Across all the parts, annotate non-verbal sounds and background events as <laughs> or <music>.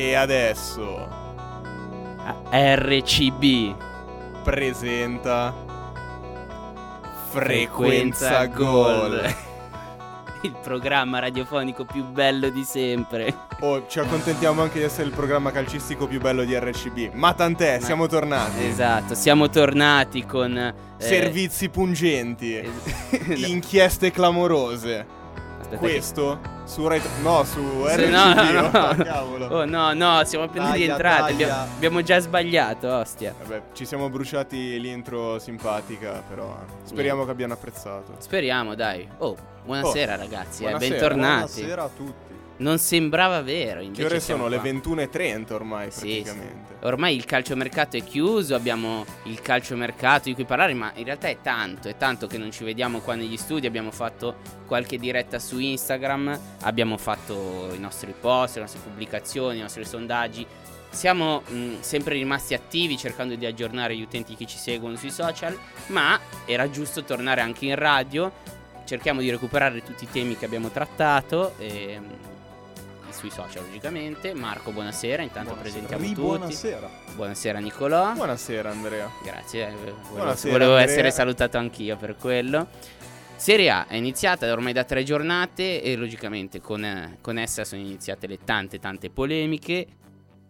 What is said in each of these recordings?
E adesso RCB presenta Frequenza Gol. <laughs> Il programma radiofonico più bello di sempre. Oh, ci accontentiamo anche di essere il programma calcistico più bello di RCB. Ma tant'è, Ma- siamo tornati. Esatto, siamo tornati con eh, Servizi pungenti. <laughs> es- Inchieste clamorose. Aspetta che- Questo su Rai No, su Sì, RCB. no, no, no. oh, cavolo. Oh no, no, siamo appena rientrati. Abbiamo, abbiamo già sbagliato, ostia. Vabbè, ci siamo bruciati l'intro simpatica, però eh, speriamo che abbiano apprezzato. Speriamo, dai. Oh, buonasera ragazzi, eh, buonasera, bentornati. Buonasera a tutti. Non sembrava vero, Che ore sono? Le qua. 21.30 ormai, Sì, praticamente. Ormai il calciomercato è chiuso, abbiamo il calciomercato di cui parlare, ma in realtà è tanto, è tanto che non ci vediamo qua negli studi, abbiamo fatto qualche diretta su Instagram, abbiamo fatto i nostri post, le nostre pubblicazioni, i nostri sondaggi. Siamo mh, sempre rimasti attivi cercando di aggiornare gli utenti che ci seguono sui social, ma era giusto tornare anche in radio. Cerchiamo di recuperare tutti i temi che abbiamo trattato e, mh, sui social logicamente. Marco, buonasera, intanto Buonasera. presentiamo tutti. Buonasera. Buonasera Nicolò. Buonasera Andrea. Grazie, eh, volevo, Buonasera, volevo Andrea. essere salutato anch'io per quello. Serie A è iniziata ormai da tre giornate e logicamente con, eh, con essa sono iniziate le tante tante polemiche.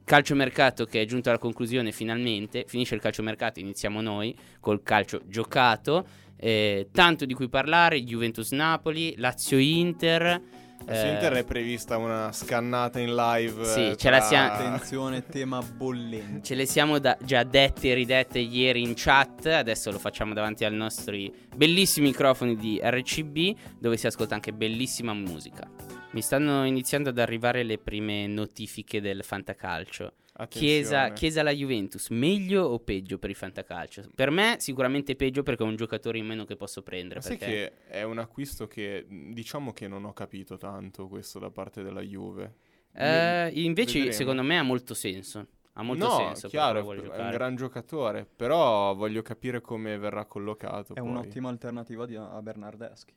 Calciomercato che è giunto alla conclusione finalmente, finisce il calciomercato, iniziamo noi col calcio giocato. Eh, tanto di cui parlare, Juventus-Napoli, Lazio-Inter. Su eh, Inter è prevista una scannata in live. Sì, eh, ce la siamo- Attenzione, tema bollente. Ce le siamo da- già dette e ridette ieri in chat, adesso lo facciamo davanti ai nostri bellissimi microfoni di RCB dove si ascolta anche bellissima musica. Mi stanno iniziando ad arrivare le prime notifiche del fantacalcio. Chiesa. Chiesa alla Juventus, meglio o peggio per il fantacalcio? Per me sicuramente peggio perché è un giocatore in meno che posso prendere. Ma sai perché- che è un acquisto che diciamo che non ho capito tanto questo da parte della Juve. Eh, invece Vedremo. secondo me ha molto senso. Ha molto no, senso. chiaro, è un gran giocatore, però voglio capire come verrà collocato. È poi. un'ottima alternativa di- a Bernardeschi.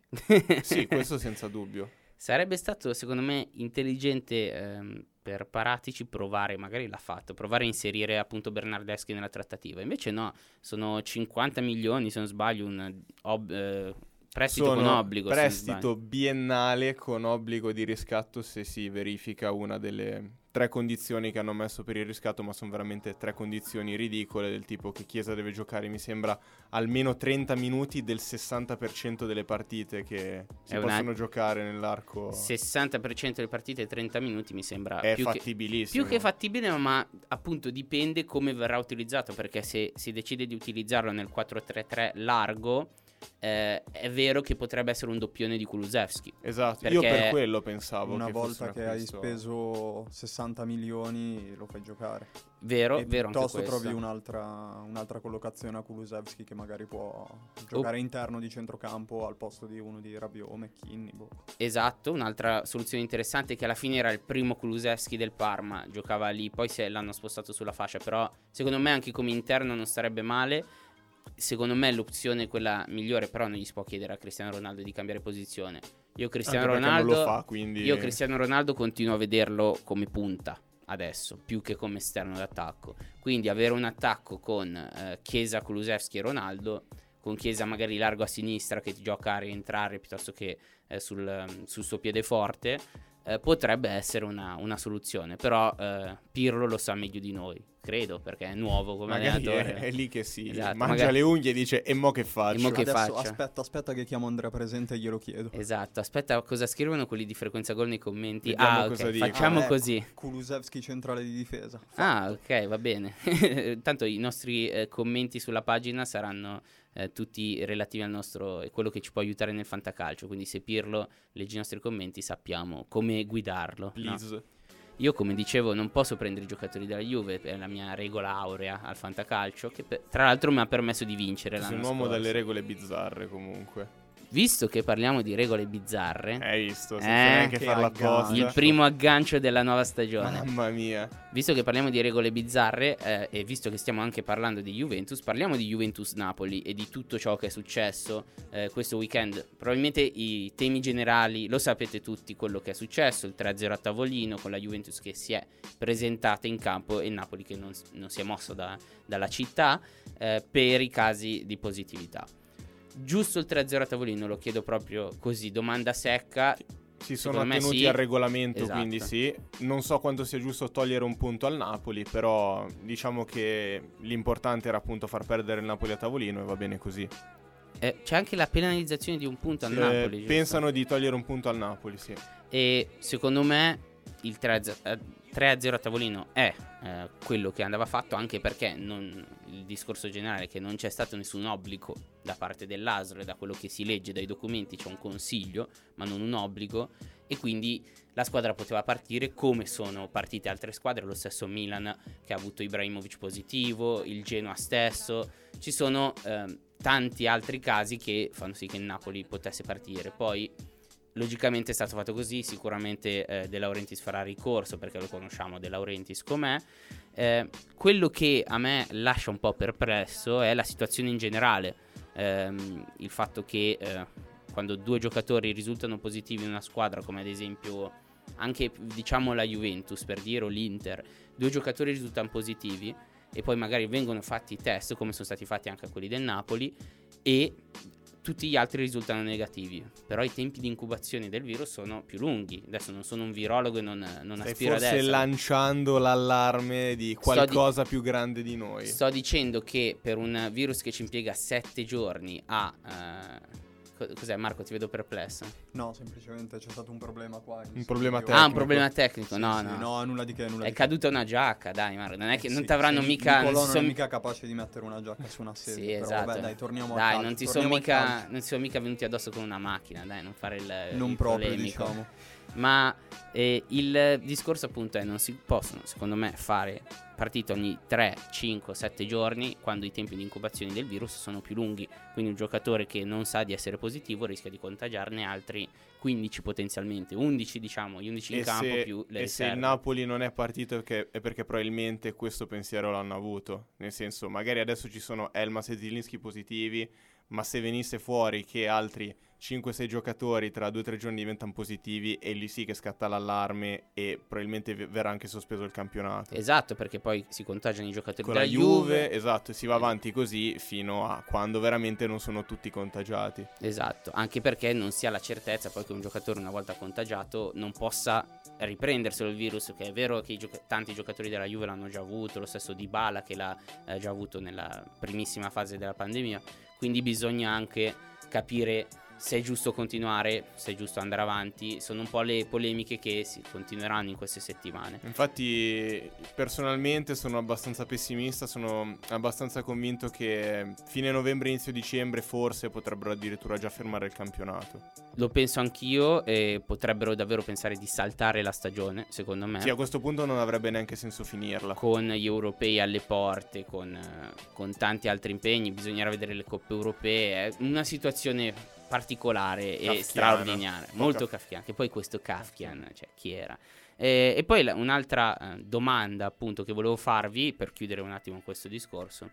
Sì, questo senza dubbio. <laughs> Sarebbe stato, secondo me, intelligente ehm, per Paratici provare, magari l'ha fatto, provare a inserire appunto Bernardeschi nella trattativa. Invece no, sono 50 milioni, se non sbaglio, un ob- eh, prestito Sono con obbligo. prestito biennale con obbligo di riscatto se si verifica una delle tre condizioni che hanno messo per il riscatto, ma sono veramente tre condizioni ridicole del tipo che Chiesa deve giocare, mi sembra, almeno 30 minuti del 60% delle partite che si È una- possono giocare nell'arco. sbaglio. 60% delle partite 30 minuti mi sembra È più che, fattibilissimo. più che fattibile, ma appunto dipende come verrà utilizzato, perché se si decide di utilizzarlo nel 4-3-3 largo, eh, è vero che potrebbe essere un doppione di Kulusevski. Esatto, io per quello pensavo Una che volta che hai speso 60 milioni lo fai giocare. Vero, e vero anche piuttosto trovi un'altra, un'altra collocazione a Kulusevski che magari può giocare interno di centrocampo al posto di uno di Rabiot o McKinney. boh. Esatto, un'altra soluzione interessante che alla fine era il primo Kulusevski del Parma, giocava lì, poi se l'hanno spostato sulla fascia, però secondo me anche come interno non sarebbe male. Secondo me l'opzione quella migliore, però non gli si può chiedere a Cristiano Ronaldo di cambiare posizione. Io Cristiano Ronaldo lo fa, quindi Io Cristiano Ronaldo continuo a vederlo come punta adesso, più che come esterno d'attacco. Quindi avere un attacco con eh, Chiesa, Kulusevski e Ronaldo, con Chiesa magari largo a sinistra che ti gioca a rientrare piuttosto che eh, sul, sul suo piede forte, eh, potrebbe essere una, una soluzione. Però eh, Pirlo lo sa meglio di noi, credo, perché è nuovo come magari allenatore. è, è lì che si Esatto, mangia magari- le unghie e dice e mo che faccio? E mo che Adesso faccia? aspetta, aspetta che chiamo Andrea Presente e glielo chiedo. Esatto, aspetta cosa scrivono quelli di frequenza gol nei commenti. Vediamo ah, ok, cosa dicono. facciamo Ah, ecco, così. Kulusevski centrale di difesa. Ah, ok, va bene. <laughs> Tanto i nostri eh, commenti sulla pagina saranno eh, tutti relativi al nostro e quello che ci può aiutare nel fantacalcio. Quindi se Pirlo legge i nostri commenti sappiamo come guidarlo. no? Io, come dicevo, non posso prendere i giocatori della Juve, è la mia regola aurea al fantacalcio, che per- tra l'altro mi ha permesso di vincere Sei un uomo scorso. dalle regole bizzarre comunque. Visto che parliamo di regole bizzarre, Hai visto? Senza Eh, neanche che farla apposta. il primo aggancio della nuova stagione. Mamma mia. Visto che parliamo di regole bizzarre eh, e visto che stiamo anche parlando di Juventus, parliamo di Juventus Napoli e di tutto ciò che è successo eh, questo weekend. Probabilmente i temi generali lo sapete tutti quello che è successo, il 3-0 a tavolino con la Juventus che si è presentata in campo e il Napoli che non, non si è mosso da- dalla città eh, per i casi di positività. Giusto il 3-0 a tavolino, lo chiedo proprio così, domanda secca. Si sono attenuti sì. al regolamento, Esatto. quindi sì. Non so quanto sia giusto togliere un punto al Napoli, però diciamo che l'importante era appunto far perdere il Napoli a tavolino e va bene così. Eh, c'è anche la penalizzazione di un punto al Eh, Napoli. giusto? pensano di togliere un punto al Napoli, sì. E secondo me il 3-0 eh, 3-0 a tavolino è eh, quello che andava fatto anche perché non- il discorso generale è che non c'è stato nessun obbligo da parte dell'ASL e da quello che si legge dai documenti c'è un consiglio ma non un obbligo e quindi la squadra poteva partire come sono partite altre squadre, lo stesso Milan che ha avuto Ibrahimovic positivo, il Genoa stesso, ci sono ehm, tanti altri casi che fanno sì che il Napoli potesse partire. Poi logicamente è stato fatto così, sicuramente eh, De Laurentiis farà ricorso perché lo conosciamo De Laurentiis com'è. Eh, quello che a me lascia un po' perplesso è la situazione in generale, Ehm, il fatto che eh, quando due giocatori risultano positivi in una squadra come ad esempio anche diciamo la Juventus per dire o l'Inter, due giocatori risultano positivi e poi magari vengono fatti i test come sono stati fatti anche quelli del Napoli e tutti gli altri risultano negativi. Però i tempi di incubazione del virus sono più lunghi. Adesso non sono un virologo e non, non Stai aspiro ad forse essere. lanciando l'allarme di Sto di- qualcosa più grande di noi. Sto dicendo che per un virus che ci impiega 7 giorni a... co- cos'è Marco? Ti vedo perplesso. No, semplicemente c'è stato un problema qua. Un problema studio. Ah, un Tecnico. problema tecnico. Sì, no, sì, no, no, nulla di che, nulla È di che. caduta una giacca, dai Marco. Non è che Eh non sì, ti avranno sì, mica... Nicolò non non so- è mica capace di mettere una giacca su una sedia. Sì, però esatto. Vabbè, dai, torniamo Dai, calcio, non ti sono mica, calcio. non ti sono mica venuti addosso con una macchina, dai, non fare il, Non il proprio, polemico. diciamo. Ma eh, il discorso appunto è non si possono, secondo me, fare partite ogni 3, 5, 7 giorni quando i tempi di incubazione del virus sono più lunghi. Quindi un giocatore che non sa di essere positivo rischia di contagiarne altri 15 potenzialmente, 11 diciamo, gli 11 in E campo se, più le e se riserve. il Napoli non è partito è perché, è perché probabilmente questo pensiero l'hanno avuto. Nel senso, magari adesso ci sono Elmas e Zilinski positivi, ma se venisse fuori che altri 5-6 giocatori tra 2-3 giorni diventano positivi, e lì sì che scatta l'allarme e probabilmente verrà anche sospeso il campionato. Esatto, perché poi si contagiano i giocatori Con la della Juve, esatto, e si va avanti così fino a quando veramente non sono tutti contagiati. Esatto, anche perché non si ha la certezza poi che un giocatore una volta contagiato non possa riprenderselo il virus, che è vero che gioca- tanti giocatori della Juve l'hanno già avuto, lo stesso Di Bala che l'ha eh, già avuto nella primissima fase della pandemia, quindi bisogna anche capire se è giusto continuare, se è giusto andare avanti, sono un po' le polemiche che si continueranno in queste settimane. Infatti, personalmente sono abbastanza pessimista, sono abbastanza convinto che fine novembre, inizio dicembre forse potrebbero addirittura già fermare il campionato. Lo penso anch'io e potrebbero davvero pensare di saltare la stagione, secondo me. Sì, a questo punto non avrebbe neanche senso finirla. con gli europei alle porte, con, con tanti altri impegni, bisognerà vedere le coppe europee, è una situazione particolare Kafkiana. e straordinaria, molto kaf- kafkiana, che poi questo Kafkian, cioè chi era? Eh, e poi la- un'altra eh, domanda appunto che volevo farvi per chiudere un attimo questo discorso.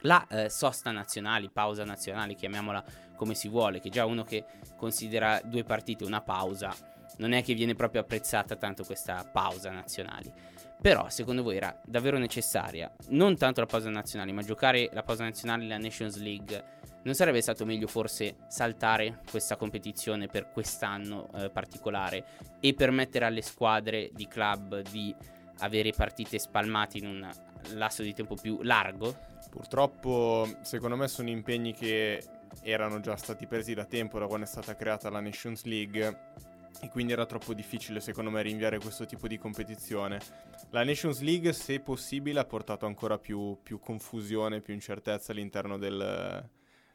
La eh, sosta nazionale, pausa nazionale, chiamiamola come si vuole, che già uno che considera due partite una pausa, non è che viene proprio apprezzata tanto questa pausa nazionale. Però, secondo voi era davvero necessaria non tanto la pausa nazionale, ma giocare la pausa nazionale la Nations League? Non sarebbe stato meglio forse saltare questa competizione per quest'anno eh, particolare e permettere alle squadre di club di avere partite spalmate in un lasso di tempo più largo? Purtroppo, secondo me, sono impegni che erano già stati presi da tempo da quando è stata creata la Nations League. E quindi era troppo difficile, secondo me, rinviare questo tipo di competizione. La Nations League, se possibile, ha portato ancora più, più confusione, più incertezza all'interno del,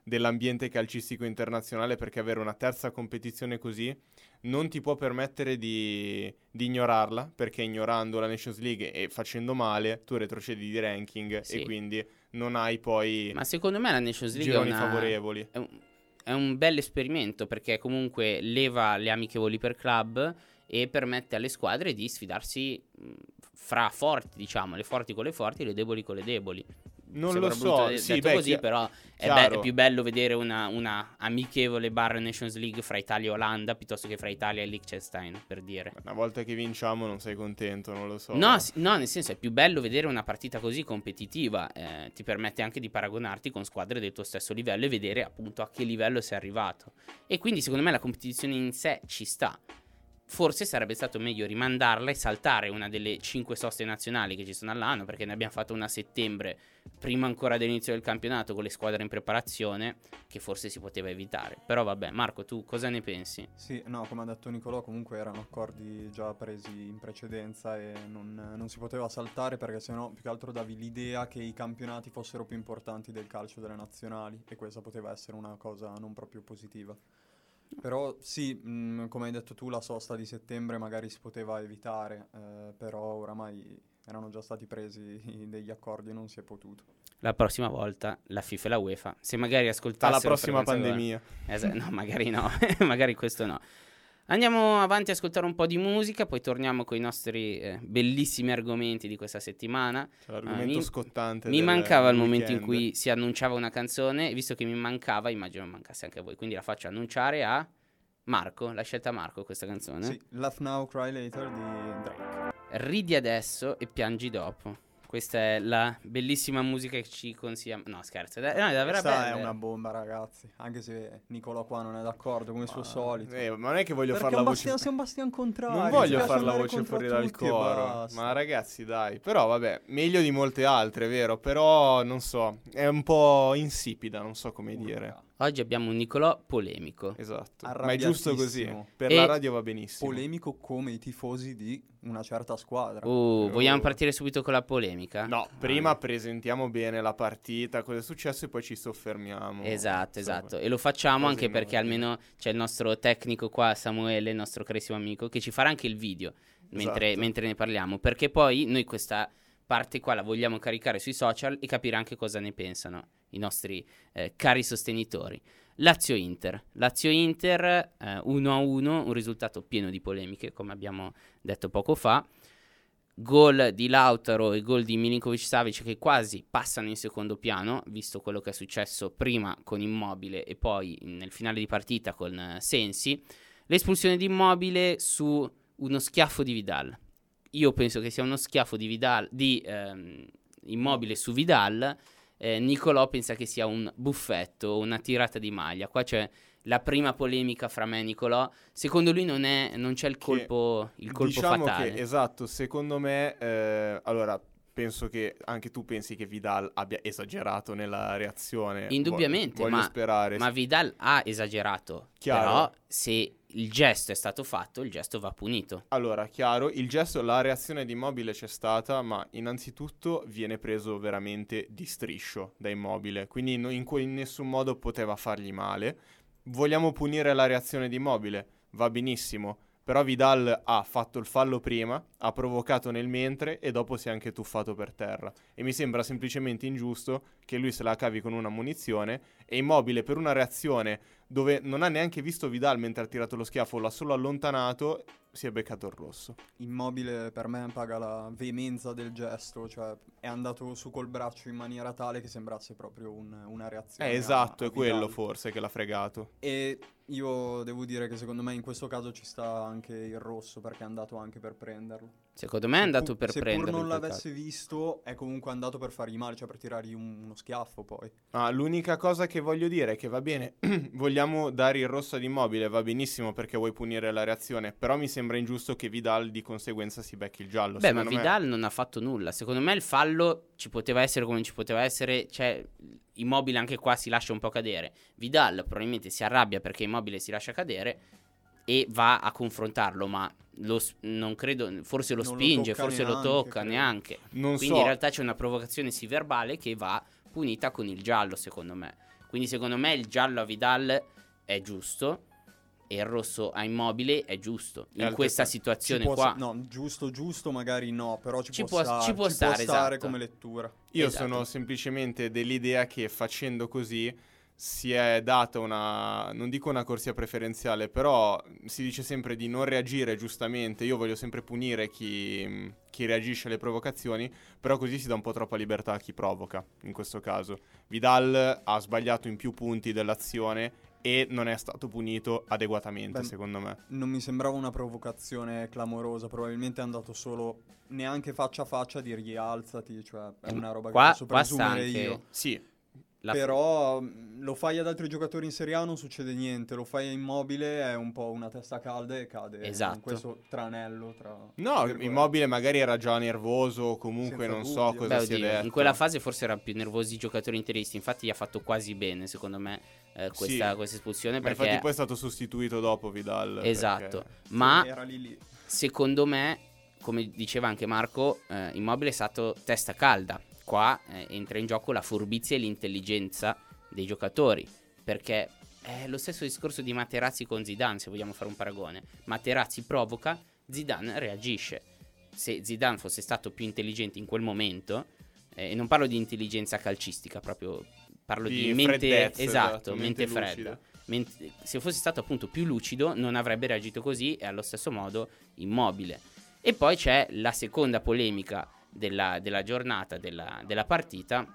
dell'ambiente calcistico internazionale perché avere una terza competizione così non ti può permettere di, di ignorarla perché ignorando la Nations League e facendo male tu retrocedi di ranking Sì. e quindi non hai poi Ma secondo me la Nations League è una, favorevoli. è un- è un bel esperimento perché comunque leva le amichevoli per club e permette alle squadre di sfidarsi mh, fra forti, diciamo, le forti con le forti e le deboli con le deboli. Non Sembra lo so, de- sì, detto beh, così, chi- però è, be- è più bello vedere una, una amichevole barra Nations League fra Italia e Olanda piuttosto che fra Italia e Liechtenstein, per dire. Una volta che vinciamo non sei contento, non lo so. No, sì- no, nel senso è più bello vedere una partita così competitiva, eh, ti permette anche di paragonarti con squadre del tuo stesso livello e vedere appunto a che livello sei arrivato. E quindi secondo me la competizione in sé ci sta. Forse sarebbe stato meglio rimandarla e saltare una delle cinque soste nazionali che ci sono all'anno, perché ne abbiamo fatta una a settembre, prima ancora dell'inizio del campionato, con le squadre in preparazione, che forse si poteva evitare. Però vabbè, Marco, tu cosa ne pensi? Sì, no, come ha detto Nicolò, comunque erano accordi già presi in precedenza e non, non si poteva saltare perché sennò più che altro davi l'idea che i campionati fossero più importanti del calcio delle nazionali e questa poteva essere una cosa non proprio positiva. Però sì, mh, come hai detto tu, la sosta di settembre magari si poteva evitare, eh, però oramai erano già stati presi <laughs> degli accordi e non si è potuto. La prossima volta la FIFA e la UEFA, se magari ascoltassero... Alla prossima pandemia. Esa- no, magari no, <laughs> magari questo no. Andiamo avanti a ascoltare un po' di musica, poi torniamo con i nostri eh, bellissimi argomenti di questa settimana. Cioè, l'argomento mi- scottante Mi mancava il del momento in weekend. cui si annunciava una canzone, e visto che mi mancava, immagino mancasse anche a voi, quindi la faccio annunciare a Marco, l'ha scelta Marco questa canzone. Sì, Laugh Now, Cry Later di Drake. Ridi adesso e piangi dopo. Questa è la bellissima musica che ci consiglia. No, scherzo, è, no, è davvero Questa bella. è una bomba, ragazzi. Anche se Nicolò qua non è d'accordo, come suo solito. Eh, ma non è che voglio fare la un voce. un bastian contrario. Non voglio fare la voce fuori dal coro. Ma ragazzi, dai. Però vabbè, meglio di molte altre, vero? Però non so, è un po' insipida, non so come dire. Oggi abbiamo un Nicolò polemico. Esatto. Ma è giusto così. Per E- la radio va benissimo. Polemico come i tifosi di una certa squadra. Uh, vogliamo Oh. partire subito con la polemica? No, prima presentiamo bene la partita, cosa è successo e poi ci soffermiamo. Esatto, esatto. E lo facciamo anche perché almeno c'è il nostro tecnico qua, Samuele, il nostro carissimo amico, che ci farà anche il video mentre, Esatto. mentre ne parliamo. Perché poi noi questa parte qua la vogliamo caricare sui social e capire anche cosa ne pensano i nostri eh, cari sostenitori. Lazio-Inter. Lazio-Inter eh, 1-1, un risultato pieno di polemiche, come abbiamo detto poco fa. Gol di Lautaro e gol di Milinkovic Savic che quasi passano in secondo piano, visto quello che è successo prima con Immobile e poi nel finale di partita con eh, Sensi. L'espulsione di Immobile su uno schiaffo di Vidal. Io penso che sia uno schiaffo di Vidal di ehm, Immobile su Vidal. Eh, Nicolò pensa che sia un buffetto, una tirata di maglia. Qua c'è la prima polemica fra me e Nicolò. Secondo lui non, è, non c'è il Che colpo, il colpo diciamo fatale. che esatto, secondo me, eh, allora penso che anche tu pensi che Vidal abbia esagerato nella reazione. Indubbiamente, Voglio, voglio ma- sperare. Ma Vidal ha esagerato. Chiaro. Però se il gesto è stato fatto, il gesto va punito. Allora, chiaro, il gesto, la reazione di Immobile c'è stata, ma innanzitutto viene preso veramente di striscio da Immobile, quindi in, que- in nessun modo poteva fargli male. Vogliamo punire la reazione di Immobile? Va benissimo, però Vidal ha fatto il fallo prima, ha provocato nel mentre e dopo si è anche tuffato per terra. E mi sembra semplicemente ingiusto che lui se la cavi con una munizione e Immobile per una reazione dove non ha neanche visto Vidal mentre ha tirato lo schiaffo, l'ha solo allontanato, si è beccato il rosso. Immobile per me paga la veemenza del gesto, cioè è andato su col braccio in maniera tale che sembrasse proprio un- una reazione. Eh, a- esatto, a è quello Vidal. forse che l'ha fregato. E io devo dire che secondo me in questo caso ci sta anche il rosso perché è andato anche per prenderlo. Secondo me è andato Seppur- per seppur prenderlo. non in quel l'avesse visto, è comunque andato per fargli male, cioè per tirargli un- uno schiaffo poi. Ah, l'unica cosa che voglio dire è che va bene, <clears throat> vogliamo dare il rosso ad Immobile, va benissimo perché vuoi punire la reazione, però mi sembra ingiusto che Vidal di conseguenza si becchi il giallo. Beh, ma Secondo me- Vidal non ha fatto nulla. Secondo me il fallo ci poteva essere come ci poteva essere. Cioè, Immobile anche qua si lascia un po' cadere. Vidal probabilmente si arrabbia perché Immobile si lascia cadere e va a confrontarlo, ma lo non credo, forse lo Non lo spinge, tocca forse lo neanche, tocca credo. neanche. Non Quindi so, in realtà c'è una provocazione sì verbale che va punita con il giallo, secondo me. Quindi secondo me il giallo a Vidal è giusto e il rosso a Immobile è giusto. In altrettanto- questa Ci situazione può qua. no, giusto, giusto, magari no, però ci, Ci può, può- stare, ci può stare, esatto. come lettura. io esatto. sono semplicemente dell'idea che facendo così si è data una, non dico una corsia preferenziale, però si dice sempre di non reagire giustamente, io voglio sempre punire chi, chi, reagisce alle provocazioni, però così si dà un po' troppa libertà a chi provoca, in questo caso. Vidal ha sbagliato in più punti dell'azione e non è stato punito adeguatamente, Beh, secondo me. Non mi sembrava una provocazione clamorosa, probabilmente è andato solo neanche faccia a faccia a dirgli alzati, cioè è una roba qua, che posso presumere anche... io. Sì, la Però mm, lo fai ad altri giocatori in Serie A non succede niente, lo fai a immobile è un po' una testa calda e cade. Esatto. questo tranello tra... No, immobile magari era già nervoso o comunque Senza non dubbio. so cosa Beh, si oddio, è detto. In quella fase forse erano più nervosi i giocatori interisti, infatti gli ha fatto quasi bene secondo me eh, questa, sì. questa, espulsione. perché... infatti poi è stato sostituito dopo Vidal. Esatto, perché... ma lì lì. secondo me, come diceva anche Marco, eh, Immobile è stato testa calda qua eh, entra in gioco la furbizia e l'intelligenza dei giocatori, perché è lo stesso discorso di Materazzi con Zidane, se vogliamo fare un paragone. Materazzi provoca, Zidane reagisce. Se Zidane fosse stato più intelligente in quel momento, eh, e non parlo di intelligenza calcistica, proprio parlo di, di mente esatto, esatto, mente, mente fredda. Mente, se fosse stato appunto più lucido, non avrebbe reagito così e allo stesso modo immobile. E poi c'è la seconda polemica della, della giornata, della, della partita,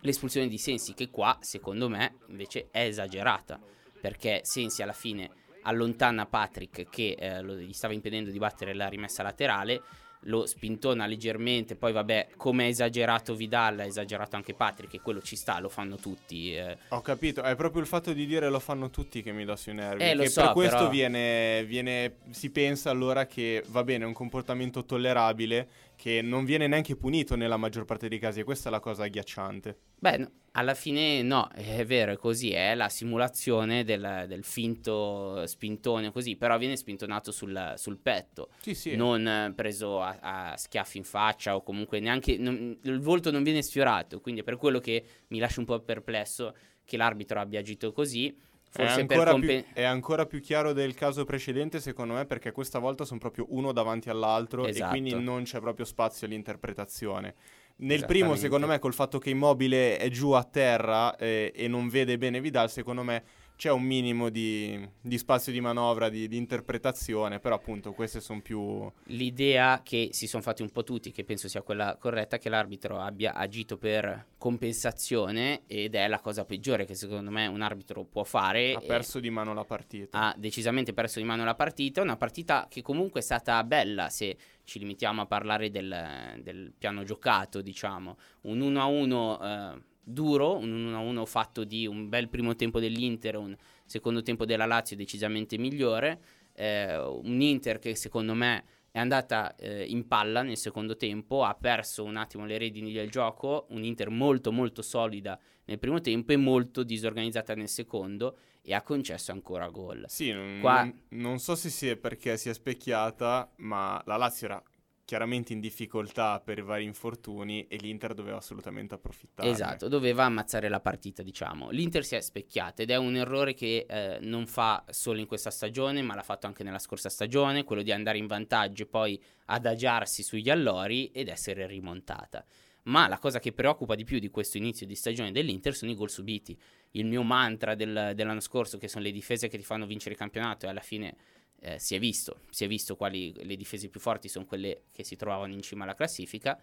l'espulsione di Sensi che qua secondo me invece è esagerata perché Sensi alla fine allontana Patrick che eh, lo, gli stava impedendo di battere la rimessa laterale lo spintona leggermente, poi vabbè, come ha esagerato Vidal, ha esagerato anche Patrick, e quello ci sta, lo fanno tutti. Eh. Ho capito, è proprio il fatto di dire lo fanno tutti che mi dà sui nervi. Eh, lo so, per questo però... viene, viene, si pensa allora che va bene, è un comportamento tollerabile che non viene neanche punito nella maggior parte dei casi, e questa è la cosa agghiacciante. Beh, no, alla fine no, è vero, è così, è la simulazione del, del finto spintone così, però viene spintonato sul, sul petto, sì, sì. non preso a, a, schiaffi in faccia o comunque neanche, non, il volto non viene sfiorato, quindi è per quello che mi lascia un po' perplesso che l'arbitro abbia agito così. Forse è ancora, compen- più, è ancora, più, chiaro del caso precedente, secondo me, perché questa volta sono proprio uno davanti all'altro esatto. e quindi non c'è proprio spazio all'interpretazione. Nel primo, secondo me, col fatto che Immobile è giù a terra eh, e non vede bene Vidal, secondo me c'è un minimo di, di spazio di manovra, di, di, interpretazione, però appunto queste sono più... L'idea che si sono fatti un po' tutti, che penso sia quella corretta, che l'arbitro abbia agito per compensazione ed è la cosa peggiore che secondo me un arbitro può fare. Ha perso di mano la partita. Ha decisamente perso di mano la partita, una partita che comunque è stata bella se ci limitiamo a parlare del, del piano giocato, diciamo. Un 1-1... Duro, un 1-1 fatto di un bel primo tempo dell'Inter, un secondo tempo della Lazio decisamente migliore, eh, un Inter che secondo me è andata eh, in palla nel secondo tempo, ha perso un attimo le redini del gioco, un Inter molto molto solida nel primo tempo e molto disorganizzata nel secondo e ha concesso ancora gol. Sì, non, Qua... non so se sia perché si è specchiata, ma la Lazio era chiaramente in difficoltà per i vari infortuni e l'Inter doveva assolutamente approfittare. Esatto, doveva ammazzare la partita, diciamo. L'Inter si è specchiata ed è un errore che eh, non fa solo in questa stagione, ma l'ha fatto anche nella scorsa stagione, quello di andare in vantaggio e poi adagiarsi sugli allori ed essere rimontata. Ma la cosa che preoccupa di più di questo inizio di stagione dell'Inter sono i gol subiti. Il mio mantra del, dell'anno scorso, che sono le difese che ti fanno vincere il campionato, e alla fine eh, si è visto, si è visto quali le difese più forti sono quelle che si trovavano in cima alla classifica.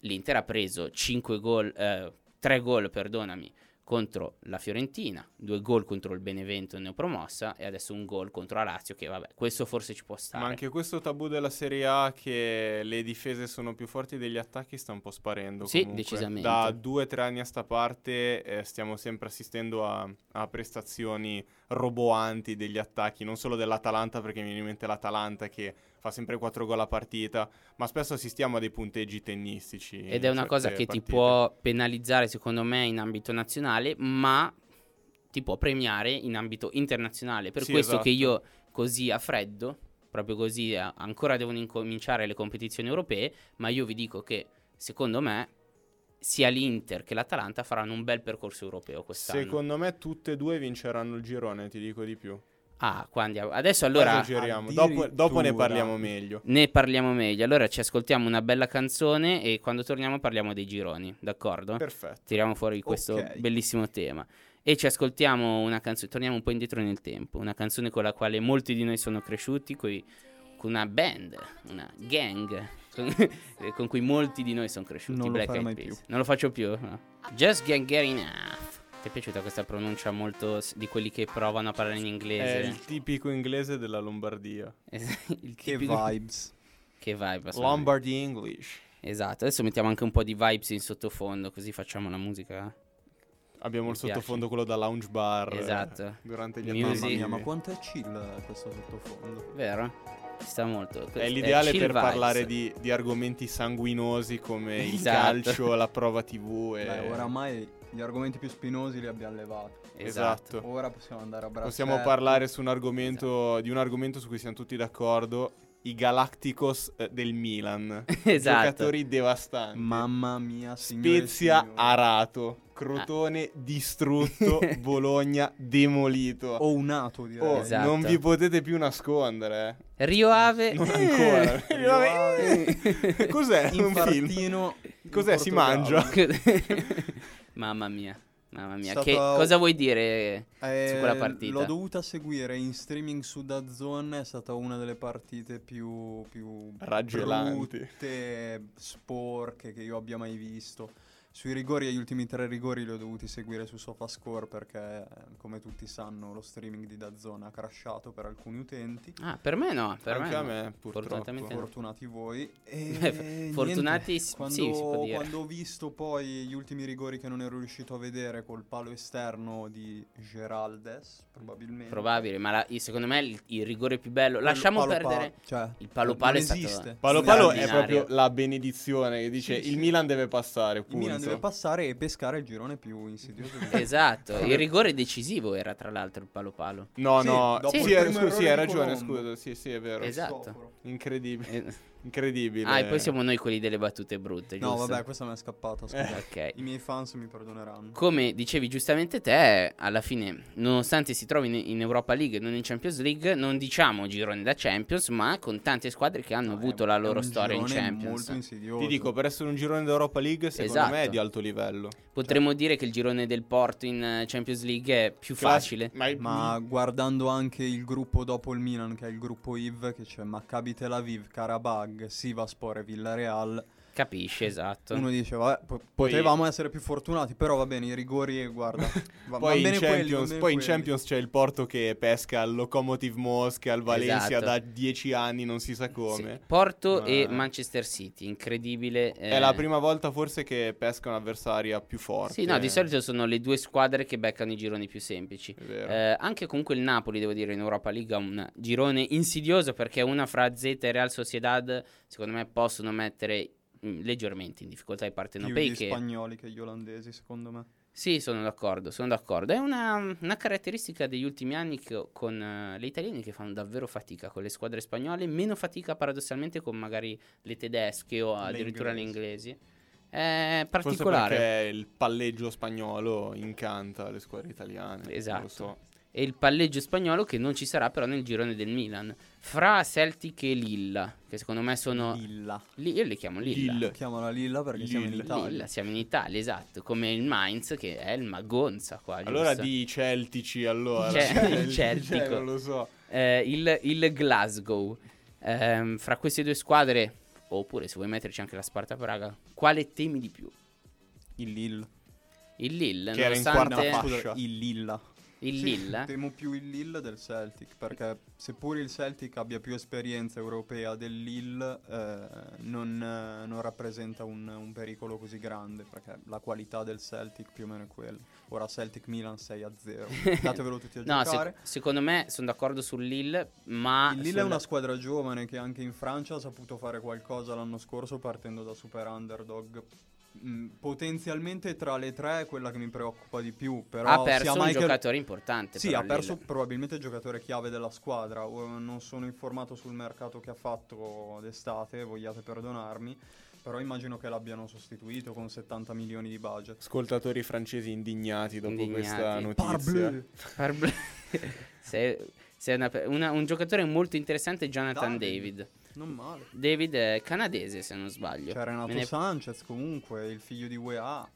L'Inter ha preso 5 gol, eh, 3 gol, perdonami, contro la Fiorentina, due gol contro il Benevento neopromossa e adesso un gol contro la Lazio che vabbè, questo forse ci può stare. Ma anche questo tabù della Serie A che le difese sono più forti degli attacchi sta un po' sparendo. Sì, comunque. decisamente. Da due o tre anni a sta parte eh, stiamo sempre assistendo a, a, prestazioni roboanti degli attacchi, non solo dell'Atalanta perché mi viene in mente l'Atalanta che fa sempre 4 gol a partita, ma spesso assistiamo a dei punteggi tennistici. Ed è una cosa che partite. ti può penalizzare secondo me in ambito nazionale, ma ti può premiare in ambito internazionale. Per sì, questo esatto. che io così a freddo, proprio così, ancora devono incominciare le competizioni europee, ma io vi dico che secondo me sia l'Inter che l'Atalanta faranno un bel percorso europeo quest'anno. Secondo me tutte e due vinceranno il girone, ti dico di più. Ah, qua andiamo. Adesso allora... Dopo, dopo, ne parliamo meglio. Ne parliamo meglio. Allora ci ascoltiamo una bella canzone e quando torniamo parliamo dei gironi, d'accordo? Perfetto. Tiriamo fuori questo okay. bellissimo tema. e ci ascoltiamo una canzone, torniamo un po' indietro nel tempo, una canzone con la quale molti di noi sono cresciuti, coi- con una band, una gang, con, <laughs> con cui molti di noi sono cresciuti. Non lo Black farò Eyed. Non lo faccio più. no. Just can't get enough. Ti è piaciuta questa pronuncia molto di quelli che provano a parlare in È inglese? il tipico inglese della Lombardia. <laughs> il Che tipico- vibes. Che vibe. assolutamente. Lombardy English. Esatto, adesso mettiamo anche un po' di vibes in sottofondo, così facciamo la musica. Abbiamo Mi il sottofondo quello da lounge bar. eh, Esatto. durante gli Music. Mamma mia, ma quanto è chill questo sottofondo. Vero? Ci sta molto. È l'ideale chill per vibes. parlare di, di argomenti sanguinosi come il Esatto. calcio, la prova tv e... Beh, oramai gli argomenti più spinosi li abbiamo levati. Esatto. Esatto. Ora possiamo andare a braccetto. Possiamo parlare su un argomento, di un argomento su cui siamo tutti d'accordo. I Galacticos eh, del Milan. <laughs> Esatto. Giocatori devastanti. Mamma mia, signore Spezia arato. Crotone distrutto. <laughs> Bologna demolito. O unato direi. Oh, Esatto. non vi potete più nascondere. eh. Rio Ave. Non eh. ancora. <laughs> Rio Ave. <laughs> Cos'è? Un film? Cos'è? Si mangia? Mamma mia. Mamma mia. Stato- Che, cosa vuoi dire? Eh, Su quella partita. L'ho dovuta seguire in streaming su DAZN, è stata una delle partite più, più Raggelanti. brutte, sporche che io abbia mai visto. Sui rigori, gli ultimi tre rigori li ho dovuti seguire su SofaScore perché, eh, come tutti sanno, lo streaming di DAZN ha crashato per alcuni utenti. Ah, per me no. Per Anche me a no. me, purtroppo. No. Fortunati voi. E <laughs> fortunati niente, quando, sì, si può dire. quando ho visto poi gli ultimi rigori che non ero riuscito a vedere col palo esterno di Geraldes, probabilmente. Probabile, ma la- secondo me il, il rigore più bello. Quello Lasciamo palo perdere. palo, cioè, il palo palo è stato- esiste. Palo Palo è proprio la benedizione che dice Sì, il sì. Milan deve passare, punto. Milan deve passare e pescare il girone più insidioso. di- <laughs> Esatto, il rigore decisivo era tra l'altro il palo palo. No, Sì, no, dopo sì, il eh, sì, hai ragione, scusa, sì, sì, è vero. Esatto. Incredibile, Eh, incredibile. Ah, e poi siamo noi quelli delle battute brutte, No, giusto? vabbè, questa mi è scappata. Scusa. <laughs> Ok. I miei fans mi perdoneranno. Come dicevi giustamente te, alla fine, nonostante si trovi in, in Europa League e non in Champions League, non diciamo girone da Champions, ma con tante squadre che hanno No, avuto è- la è loro storia in Champions. molto insidioso. Ti dico, per essere un girone d'Europa League, secondo me è Esatto. di alto livello. Potremmo dire che il girone del Porto in eh, Champions League è più Class- facile. Ma, Ma guardando anche il gruppo dopo il Milan, che è il gruppo IV, che c'è Maccabi Tel Aviv, Karabag, Sivaspor e Villarreal, Capisci, esatto. uno dice, vabbè, po- potevamo essere più fortunati, però va bene, i rigori, guarda, <laughs> va, poi, va in quelli, Champions, bene poi in quelli. Champions c'è il Porto che pesca al Lokomotiv Mosca, al Valencia Esatto. da dieci anni, non si sa come. Sì. Porto Ma- e Manchester City, incredibile. È eh. la prima volta forse che pesca un'avversaria più forte. Sì, no, di solito sono le due squadre che beccano i gironi più semplici. È. Eh, anche comunque il Napoli, devo dire, in Europa League ha un girone insidioso perché una fra Z e Real Sociedad, secondo me, possono mettere leggermente in difficoltà i più partenopei gli che... spagnoli che gli olandesi, secondo me. Sì, sono d'accordo, sono d'accordo. È una, una caratteristica degli ultimi anni che- con eh, le italiane che fanno davvero fatica con le squadre spagnole, meno fatica paradossalmente con magari le tedesche o addirittura le inglesi. È Forse particolare. perché il palleggio spagnolo incanta le squadre italiane. Esatto. E il palleggio spagnolo che non ci sarà però nel girone del Milan. Fra Celtic e Lilla, che secondo me sono... Lilla. Li- io le chiamo Lilla. Lille. Chiamala Lilla perché siamo in. Italia. Lilla, siamo in Italia, esatto, come il Mainz che è il Magonza qua. Allora giusto? di celtici, allora. Cioè, il Cioè, celtico. non lo so. Eh, il, il Glasgow. Ehm, fra queste due squadre, oppure se vuoi metterci anche la Sparta Praga, quale temi di più? Il Lille. Il Lille, Che era in nonostante... quarta fascia. il Lilla. Il Sì, Lille? Temo più il Lille del Celtic, perché seppur il Celtic abbia più esperienza europea del Lille, eh, non, eh, non rappresenta un, un pericolo così grande, perché la qualità del Celtic più o meno è quella. Ora Celtic Milan 6 a 0. <laughs> Datevelo tutti a No, giocare. sec- secondo me sono d'accordo sul Lille, ma... il Lille è sulla- una squadra giovane che anche in Francia ha saputo fare qualcosa l'anno scorso partendo da super underdog. Potenzialmente tra le tre è quella che mi preoccupa di più, però ha sia perso un Michael- giocatore importante. Sì, ha perso Lille. probabilmente il giocatore chiave della squadra. O- Non sono informato sul mercato che ha fatto d'estate, vogliate perdonarmi. Però immagino che l'abbiano sostituito con 70 milioni di budget. Ascoltatori francesi indignati dopo Indignati. questa notizia. Parbleu! Parble- <laughs> sei, sei una una- un giocatore molto interessante, Jonathan David. David. Non male. David è canadese, se non sbaglio. C'è Renato Me ne- Sanchez comunque, il figlio di UEA.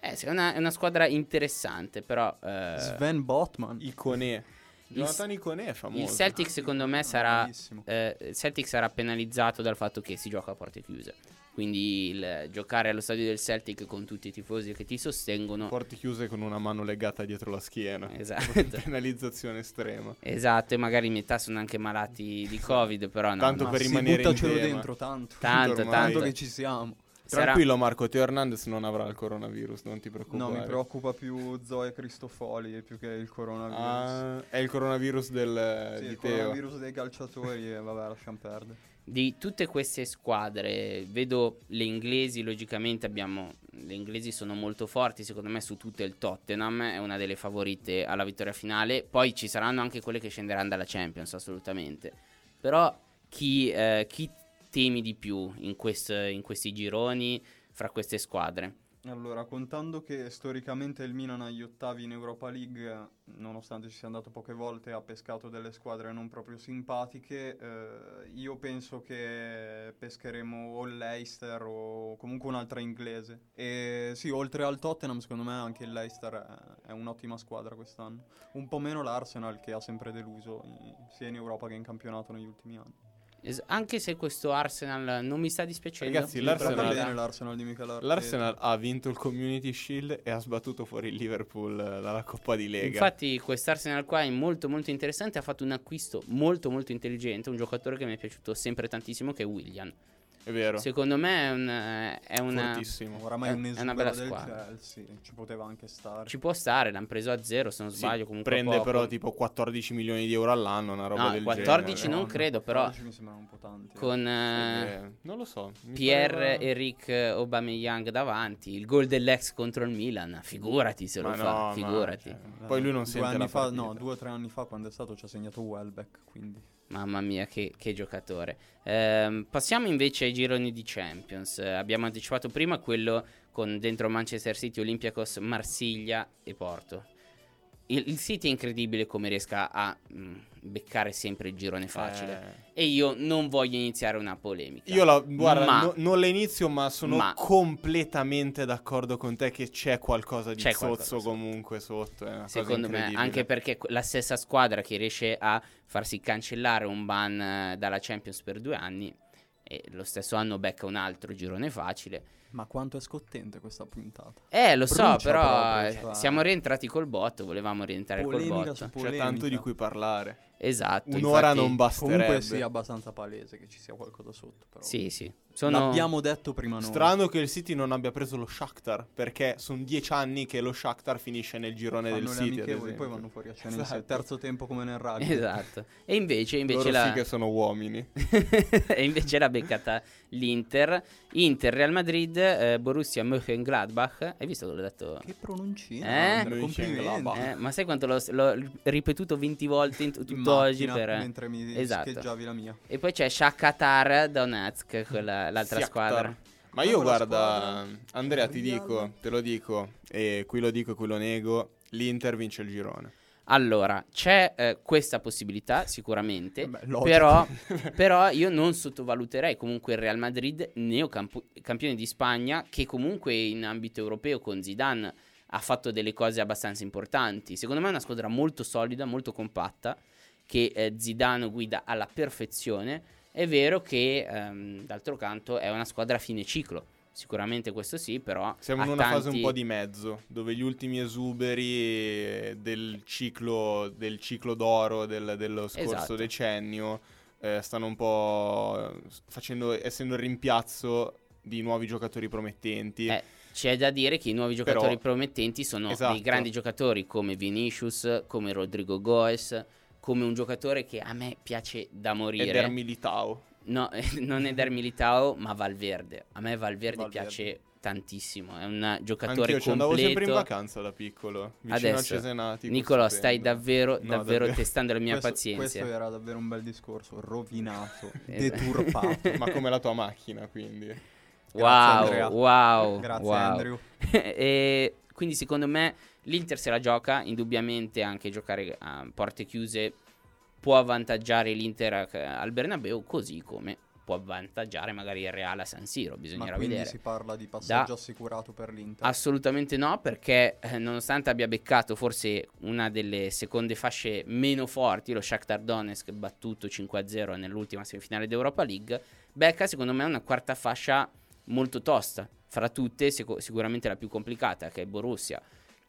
Eh, sì, è una, è una squadra interessante, però... eh, Sven Botman. Iconè. Jonathan Iconè è famoso. il Celtic secondo me sarà... Eh, il Celtic sarà penalizzato dal fatto che si gioca a porte chiuse. Quindi il giocare allo stadio del Celtic con tutti i tifosi che ti sostengono... Porte chiuse con una mano legata dietro la schiena. <laughs> Esatto. Penalizzazione estrema. Esatto, e magari metà sono anche malati di Covid, però no. Tanto no. Ma per rimanere in buttacelo tema. dentro tanto. Tanto, tanto. Tanto che ci siamo. Sarà- Tranquillo Marco, Teo Hernandez non avrà il coronavirus, non ti preoccupare. No, mi preoccupa più Zoe Cristofoli più che il coronavirus. Ah, è il coronavirus del, sì, di il Teo. coronavirus dei calciatori e vabbè, lasciamo perdere. Di tutte queste squadre, vedo le inglesi, logicamente abbiamo... Le inglesi sono molto forti, secondo me su tutte il Tottenham è una delle favorite alla vittoria finale. Poi ci saranno anche quelle che scenderanno dalla Champions, assolutamente. Però chi, eh, chi temi di più in, quest- in questi gironi fra queste squadre? Allora, contando che storicamente il Milan agli ottavi in Europa League, nonostante ci sia andato poche volte, ha pescato delle squadre non proprio simpatiche, eh, io penso che pescheremo o il Leicester o comunque un'altra inglese. E sì, oltre al Tottenham, secondo me anche il Leicester è, è un'ottima squadra quest'anno. Un po' meno l'Arsenal che ha sempre deluso in- sia in Europa che in campionato negli ultimi anni. Es- anche se questo Arsenal non mi sta dispiacendo. Ragazzi, l'Arsenal- bene l'Arsenal di Mikel Arteta. L'Arsenal ha vinto il Community Shield e ha sbattuto fuori il Liverpool dalla Coppa di Lega. Infatti quest'Arsenal qua è molto molto interessante, ha fatto un acquisto molto molto intelligente, un giocatore che mi è piaciuto sempre tantissimo che è William. È vero. Secondo me è, un, eh, è una... Fortissimo. Oramai È- un è una bella del squadra. Chelsea, ci poteva anche stare. Ci può stare, l'hanno preso a zero se non Sì, sbaglio, comunque prende poco. però tipo 14 milioni di euro all'anno, una roba No, del 14 genere. non credo, però 14 mi sembrano un po' tanti. eh. con eh, Eh, non lo so. Pierre pareva- Eric Aubameyang davanti, il gol dell'ex contro il Milan, figurati se lo Ma fa, no, ma, figurati. cioè, Poi lui non due sente anni la fa. No, due o tre anni fa quando è stato ci ha segnato Welbeck, quindi... Mamma mia, che, che giocatore. Ehm, passiamo invece ai gironi di Champions. Eh, abbiamo anticipato prima quello con dentro Manchester City, Olympiacos, Marsiglia e Porto. Il, il City è incredibile come riesca a mm, beccare sempre il girone facile. Eh, E io non voglio iniziare una polemica. Io la, guarda, Ma- no- non la inizio, ma sono Ma- completamente d'accordo con te che c'è qualcosa di C'è sotto. comunque sotto. È una cosa Secondo me, anche perché la stessa squadra che riesce a farsi cancellare un ban eh, dalla Champions per due anni, e lo stesso anno becca un altro girone facile. Ma quanto è scottente questa puntata. Eh, lo so, Brucia però proprio, eh, cioè. siamo rientrati col botto, volevamo rientrare Polemica col su botto. C'è tanto di cui parlare. Esatto. Un'ora infatti- non basterebbe. Comunque è abbastanza palese che ci sia qualcosa sotto, però. Sì, sì. Sono... L'abbiamo detto prima noi. Strano che il City non abbia preso lo Shakhtar, perché sono dieci anni che lo Shakhtar finisce nel girone Fanno del le City, esempio. poi vanno fuori a cena Esatto. insieme. Terzo tempo come nel rugby. Esatto. E invece, invece Loro la... sì che sono uomini. <laughs> e invece l'ha beccata l'Inter. Inter, Real Madrid, eh, Borussia Mönchengladbach. Hai visto dove l'ho detto? Che pronuncina. Eh? Eh, ma sai quanto l'ho, l'ho ripetuto 20 volte In tutto oggi per... mentre mi Esatto. scheggiavi la mia. E poi c'è Shakhtar Donetsk, quella, l'altra Shakhtar. squadra. Ma io guarda, squadra- Andrea ti dico, te lo dico, e qui lo dico e qui lo nego, l'Inter vince il girone. Allora, c'è eh, questa possibilità sicuramente, Eh beh, però, <laughs> però io non sottovaluterei comunque il Real Madrid, neocampione di Spagna, che comunque in ambito europeo con Zidane ha fatto delle cose abbastanza importanti. Secondo me è una squadra molto solida, molto compatta, che eh, Zidane guida alla perfezione. È vero che, ehm, d'altro canto, è una squadra a fine ciclo. Sicuramente questo sì, però... Siamo in una fase un tanti- po' di mezzo, dove gli ultimi esuberi eh, del ciclo, del ciclo d'oro del- dello scorso Esatto. decennio eh, stanno un po' eh, facendo, essendo il rimpiazzo di nuovi giocatori promettenti. Eh, C'è da dire che i nuovi giocatori Però- promettenti sono dei Esatto. grandi giocatori come Vinicius, come Rodrigo Goes, come un giocatore che a me piace da morire. Ed er Militao. No, <laughs> non è Der Militao, ma Valverde. A me Valverde, Valverde. piace tantissimo. È un giocatore Anch'io ci andavo sempre in completo. vacanza da piccolo, vicino Adesso, a Cesenati. col Nicolò, stai davvero, No, davvero, davvero. testando la mia questo, pazienza. Questo era davvero un bel discorso. Rovinato, <laughs> Esatto. deturpato. Ma come la tua macchina, quindi. Wow, Andrea. wow, Grazie wow. Andrew. <laughs> e quindi secondo me l'Inter se la gioca, indubbiamente anche giocare a porte chiuse può avvantaggiare l'Inter al Bernabeu, così come può avvantaggiare magari il Real a San Siro, Ma bisognerà quindi vedere. si parla di passaggio Da- assicurato per l'Inter. Assolutamente no, perché eh, nonostante abbia beccato forse una delle seconde fasce meno forti, lo Shakhtar Donetsk battuto 5-0 nell'ultima semifinale d'Europa League, becca secondo me una quarta fascia molto tosta, fra tutte sicu- sicuramente la più complicata che è Borussia,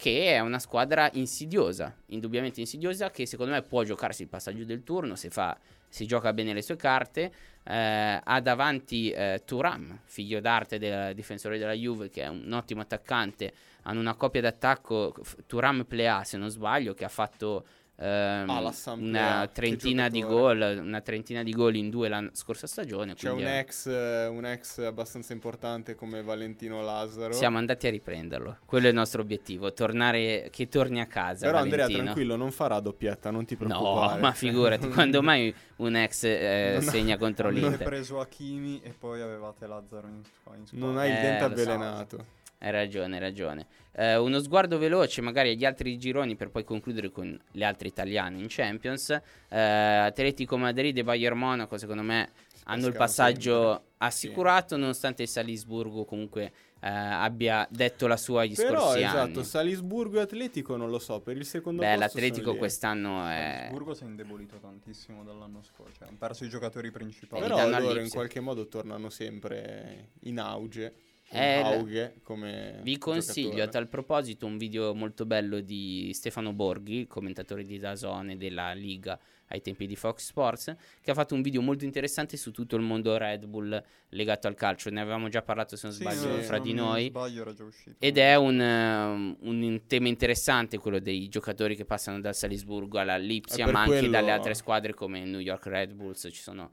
che è una squadra insidiosa, indubbiamente insidiosa, che secondo me può giocarsi il passaggio del turno se fa si gioca bene le sue carte. Eh, ha davanti eh, Turam, figlio d'arte del difensore della Juve, che è un ottimo attaccante. Hanno una coppia d'attacco, Turam Plea, se non sbaglio, che ha fatto ehm, Plea, una trentina di gol, una trentina di gol in due la scorsa stagione. C'è un è- ex, eh, un ex abbastanza importante come Valentino Lazzaro. siamo andati a riprenderlo. Quello è il nostro obiettivo, tornare, che torni a casa. Però Andrea, Valentino. tranquillo, non farà doppietta, non ti No, preoccupare. ma figurati, <laughs> quando mai un ex eh, Non- segna contro Avete l'Inter? preso Hakimi e poi avevate Lazzaro in, in squadra. Non hai il Eh, dente lo so. Hai ragione, hai ragione. Eh, uno sguardo veloce magari agli altri gironi per poi concludere con le altre italiane in Champions. Eh, Atletico Madrid e Bayern Monaco secondo me hanno il passaggio sempre. assicurato nonostante il Salisburgo comunque eh, abbia detto la sua gli Però scorsi esatto, anni. Salisburgo e Atletico non lo so, per il secondo Beh, posto l'Atletico lì. quest'anno è... Salisburgo si è indebolito tantissimo dall'anno scorso, cioè hanno perso i giocatori principali. Eh, Però loro in all'Ipsia. qualche modo tornano sempre in auge, Eh, auge come Vi consiglio a giocatore. tal proposito un video molto bello di Stefano Borghi, commentatore di Dazone della Liga ai tempi di Fox Sports, che ha fatto un video molto interessante su tutto il mondo Red Bull legato al calcio. Ne avevamo già parlato, se non Sì, sbaglio, no, fra di non mi noi. sbaglio era già uscito. Ed è un, um, un tema interessante quello dei giocatori che passano dal Salisburgo alla Lipsia, per ma anche quello- dalle altre squadre come New York Red Bulls. Ci sono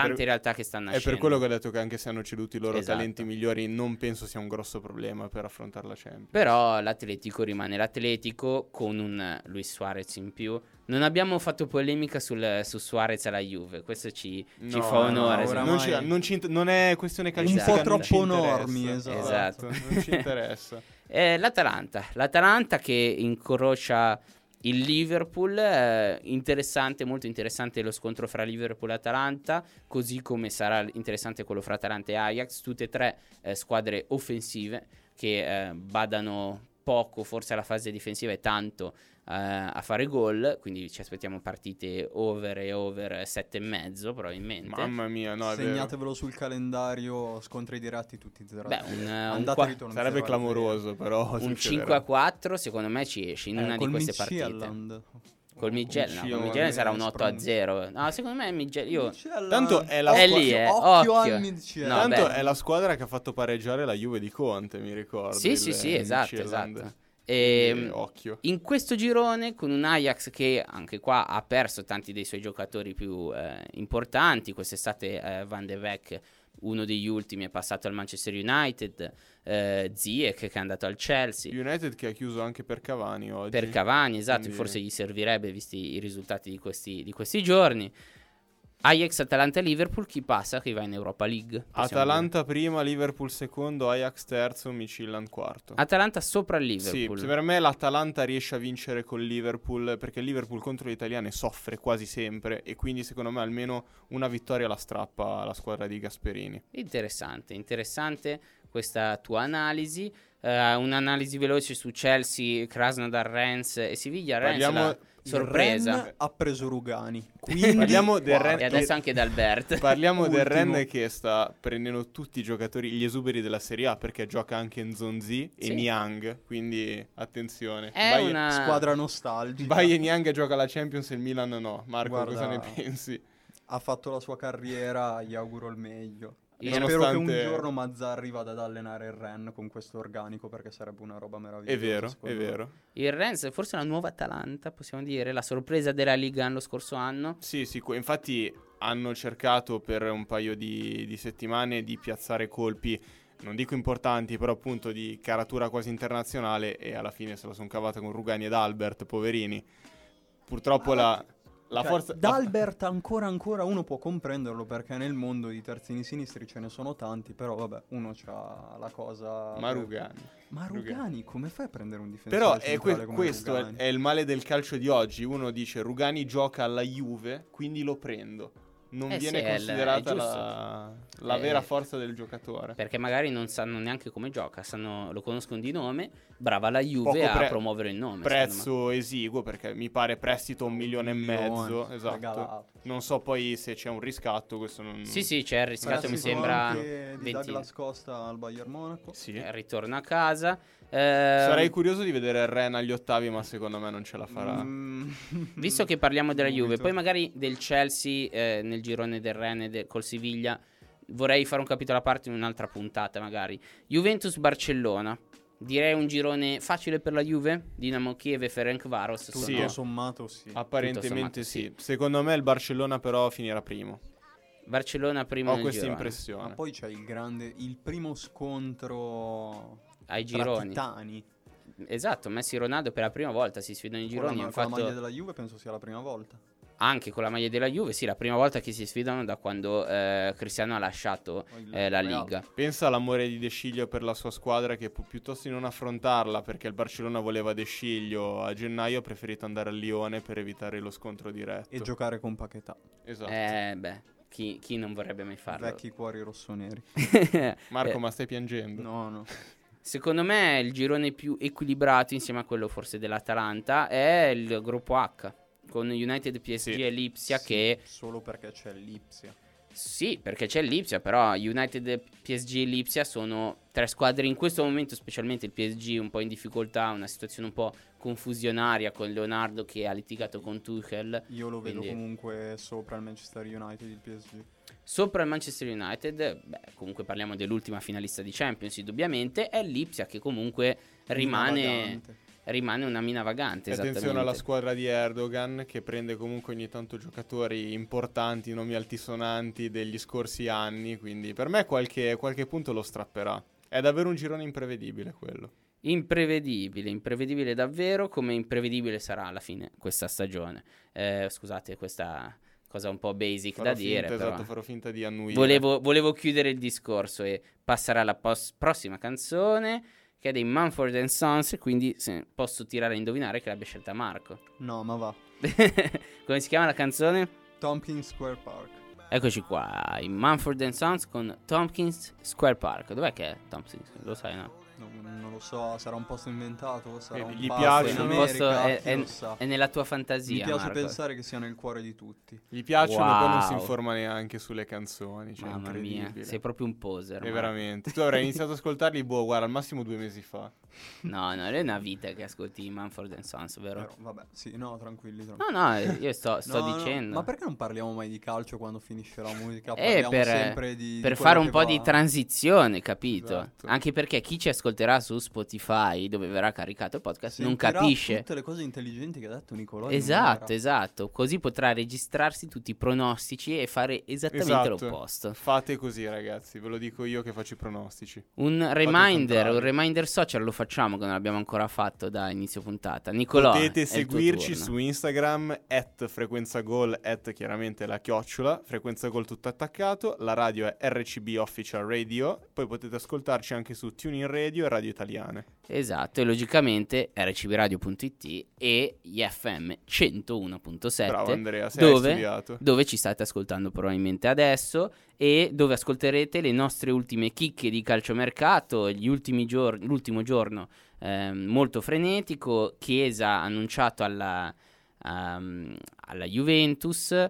tante per- realtà che stanno È nascendo. per quello che ho detto che anche se hanno ceduto i loro Esatto. talenti migliori non penso sia un grosso problema per affrontare la Champions. Però l'Atletico rimane l'Atletico con un Luis Suarez in più. Non abbiamo fatto polemica sul, su Suarez alla Juve, questo ci, ci No, fa onore. no, non, ci- non ci non è questione calcistica, Un po' non ci troppo interessa. normi, esatto. Esatto. non ci interessa. <laughs> Eh, L'Atalanta, l'Atalanta che incrocia il Liverpool, eh, interessante, molto interessante lo scontro fra Liverpool e Atalanta, così come sarà interessante quello fra Atalanta e Ajax, tutte e tre eh, squadre offensive che eh, badano poco forse alla fase difensiva e tanto eh, a fare gol, quindi ci aspettiamo partite over e over sette e mezzo probabilmente. Mamma mia, no. Segnatevelo sul calendario, scontri diretti tutti 0 Beh, un, eh, un qua- Sarebbe 0 a clamoroso, però. un succederà. 5 a 4 secondo me ci esce in Eh, una di queste Midtjylland. partite. Col Miguel, no, Col Miguel sarà un 8 a Sprung. 0. No, secondo me Miguel, io. Tanto è la È squa- lì, eh, Occhio occhio. al Midtjylland. No, Tanto beh. è la squadra che ha fatto pareggiare la Juve di Conte, mi ricordo. Sì, sì, sì, esatto, esatto. Quindi, Ehm, occhio. in questo girone con un Ajax che anche qua ha perso tanti dei suoi giocatori più eh, importanti, quest'estate eh, Van de Beek, uno degli ultimi, è passato al Manchester United, eh, Ziyech che è andato al Chelsea. United che ha chiuso anche per Cavani oggi. Per Cavani, esatto, Quindi- forse gli servirebbe visti i risultati di questi, di questi giorni. Ajax, Atalanta e Liverpool, chi passa? Chi va in Europa League? Atalanta prima, Liverpool secondo, Ajax terzo, Michelin quarto. dire. Atalanta sopra il Sì, Liverpool. per me l'Atalanta riesce a vincere col Liverpool perché Liverpool contro le italiane soffre quasi sempre e quindi secondo me almeno una vittoria la strappa alla squadra di Gasperini. Interessante, interessante questa tua analisi. Eh, un'analisi veloce su Chelsea, Krasnodar, Rennes e Siviglia. Rennes Parliamo- la sorpresa. Il Ren ha preso Rugani. Quindi <laughs> <laughs> Parliamo del Ren- E adesso anche d'Albert. Parliamo del Ultimo. Ren che sta prendendo tutti i giocatori, gli esuberi della Serie A perché gioca anche Nzonzi e Sì. Niang, quindi attenzione. È Bayern, una... squadra nostalgica. Bayern Niang gioca la Champions e il Milan no. Marco, Guarda- cosa ne pensi? Ha fatto la sua carriera, gli auguro il meglio. E Io- spero che un Nonostante- giorno Mazzarri vada ad allenare il Ren con questo organico perché sarebbe una roba meravigliosa. È vero, è vero. Il Rennes, forse la nuova Atalanta, possiamo dire, la sorpresa della Liga lo scorso anno. Sì, sì, infatti hanno cercato per un paio di, di settimane di piazzare colpi, non dico importanti, però appunto di caratura quasi internazionale e alla fine se la sono cavata con Rugani ed Albert, poverini. Purtroppo la, la Cioè, forza... D'Albert ancora ancora uno può comprenderlo perché nel mondo di terzini sinistri ce ne sono tanti, però vabbè, uno c'ha la cosa... Ma Rugani. Ma Rugani. Come fai a prendere un difensore Però è centrale que- questo è, è il male del calcio di oggi. Uno dice Rugani gioca alla Juve, quindi lo prendo. Non Eh viene sì, è è considerata giusto. la, la Eh, vera forza del giocatore. Perché magari non sanno neanche come gioca, sanno- lo conoscono di nome. Brava la Juve Poco a pre- promuovere il nome. Prezzo esiguo perché mi pare prestito un milione e mezzo. Esatto. regalato. Non so poi se c'è un riscatto. Questo non. Sì, sì, c'è il riscatto, mi Prestito sembra anche di 20. Douglas Costa al Bayern Monaco. Sì. Eh, Ritorna a casa. Eh, Sarei curioso di vedere il Ren agli ottavi, ma secondo me non ce la farà. Mm. <laughs> Visto che parliamo della Juve, poi magari del Chelsea eh, nel girone del Rennes de- col Siviglia, vorrei fare un capitolo a parte in un'altra puntata magari. Juventus-Barcellona, direi un girone facile per la Juve? Dinamo Kiev e Ferenc Varos Tutto Sì. sommato sì. Apparentemente sommato, sì. Secondo me il Barcellona però finirà primo. Barcellona primo Ho nel questa girone. impressione. Ma poi c'è il grande, il primo scontro Ai gironi. titani. Esatto, Messi e Ronaldo per la prima volta si sfidano in Con la, gironi, hanno con la maglia fatto della Juve penso sia la prima volta. anche con la maglia della Juve, sì, la prima volta che si sfidano da quando eh, Cristiano ha lasciato O il eh, la. Liga. Pensa all'amore di De Sciglio per la sua squadra che pi- piuttosto di non affrontarla perché il Barcellona voleva De Sciglio a gennaio ha preferito andare al Lione per evitare lo scontro diretto. E giocare con Paquetà. esatto. Eh, beh, chi, chi non vorrebbe mai farlo? Vecchi cuori rossoneri. <laughs> Marco, Eh, ma stai piangendo? No, no. <laughs> Secondo me il girone più equilibrato insieme a quello forse dell'Atalanta è il gruppo H con United, PSG Sì. e Lipsia Sì, che Solo perché c'è l'Ipsia. sì, perché c'è Lipsia, però United, PSG e Lipsia sono tre squadre in questo momento, specialmente il PSG un po' in difficoltà, una situazione un po' confusionaria con Leonardo che ha litigato con Tuchel. Io lo vedo Quindi- comunque sopra il Manchester United, il PSG. Sopra il Manchester United, beh, comunque parliamo dell'ultima finalista di Champions, indubbiamente, è Lipsia che comunque rimane, rimane una mina vagante. Attenzione alla squadra di Erdogan che prende comunque ogni tanto giocatori importanti, nomi altisonanti degli scorsi anni, quindi per me qualche, qualche punto lo strapperà. È davvero un girone imprevedibile quello. Imprevedibile, imprevedibile davvero, come imprevedibile sarà alla fine questa stagione. Eh, scusate, questa cosa un po' basic Farò da dire, finta, però esatto, farò finta di annuire. volevo, volevo chiudere il discorso e passare alla pos- prossima canzone che è dei Manford and Sons, quindi se posso tirare a indovinare che l'abbia scelta Marco. No, ma va. <laughs> come si chiama la canzone? Tompkins Square Park. Eccoci qua, i Manford and Sons con Tompkins Square Park. Dov'è che è Tompkins? Lo sai, no? No, non lo so, sarà un posto inventato, sarà Eh, un gli piace, in America, posto- è- è-. È nella tua fantasia, Mi piace Marco. pensare che sia nel cuore di tutti. Gli piacciono e poi non si Wow. informa neanche sulle canzoni, cioè Mamma mia, sei proprio un poser. E Marco. veramente. Tu avrai iniziato ad ascoltarli, boh, guarda, al massimo due mesi fa. No, no, è una vita che ascolti Manford and Sons, vero? Però, vabbè, sì, no, tranquilli. tranquilli. No, no, io sto, <laughs> sto No, no, dicendo. Ma perché non parliamo mai di calcio quando finisce la musica? Eh, Parliamo per, sempre di, di per quello fare un po' va. di transizione, capito? Esatto. Anche perché chi ci ascolterà su Spotify, dove verrà caricato il podcast, non Sentirà capisce. tutte le cose intelligenti che ha detto Nicolò. Esatto, esatto. Così potrà registrarsi tutti i pronostici e fare esattamente Esatto. l'opposto. Fate così, ragazzi, ve lo dico io che faccio i pronostici. Un reminder, un reminder social lo facciamo che non abbiamo ancora fatto da inizio puntata. Nicolò, Potete seguirci su Instagram, at frequenza gol, at chiaramente la chiocciola, frequenza gol tutto attaccato, la radio è RCB Official Radio, poi potete ascoltarci anche su Tuning Radio e Radio Italiane. Esatto, e logicamente rcbradio.it e IFM 101.7 Bravo Andrea, dove, dove ci state ascoltando probabilmente adesso e dove ascolterete le nostre ultime chicche di calciomercato, gli ultimi giorni, l'ultimo giorno ehm, molto frenetico, Chiesa annunciato alla, ehm, alla Juventus,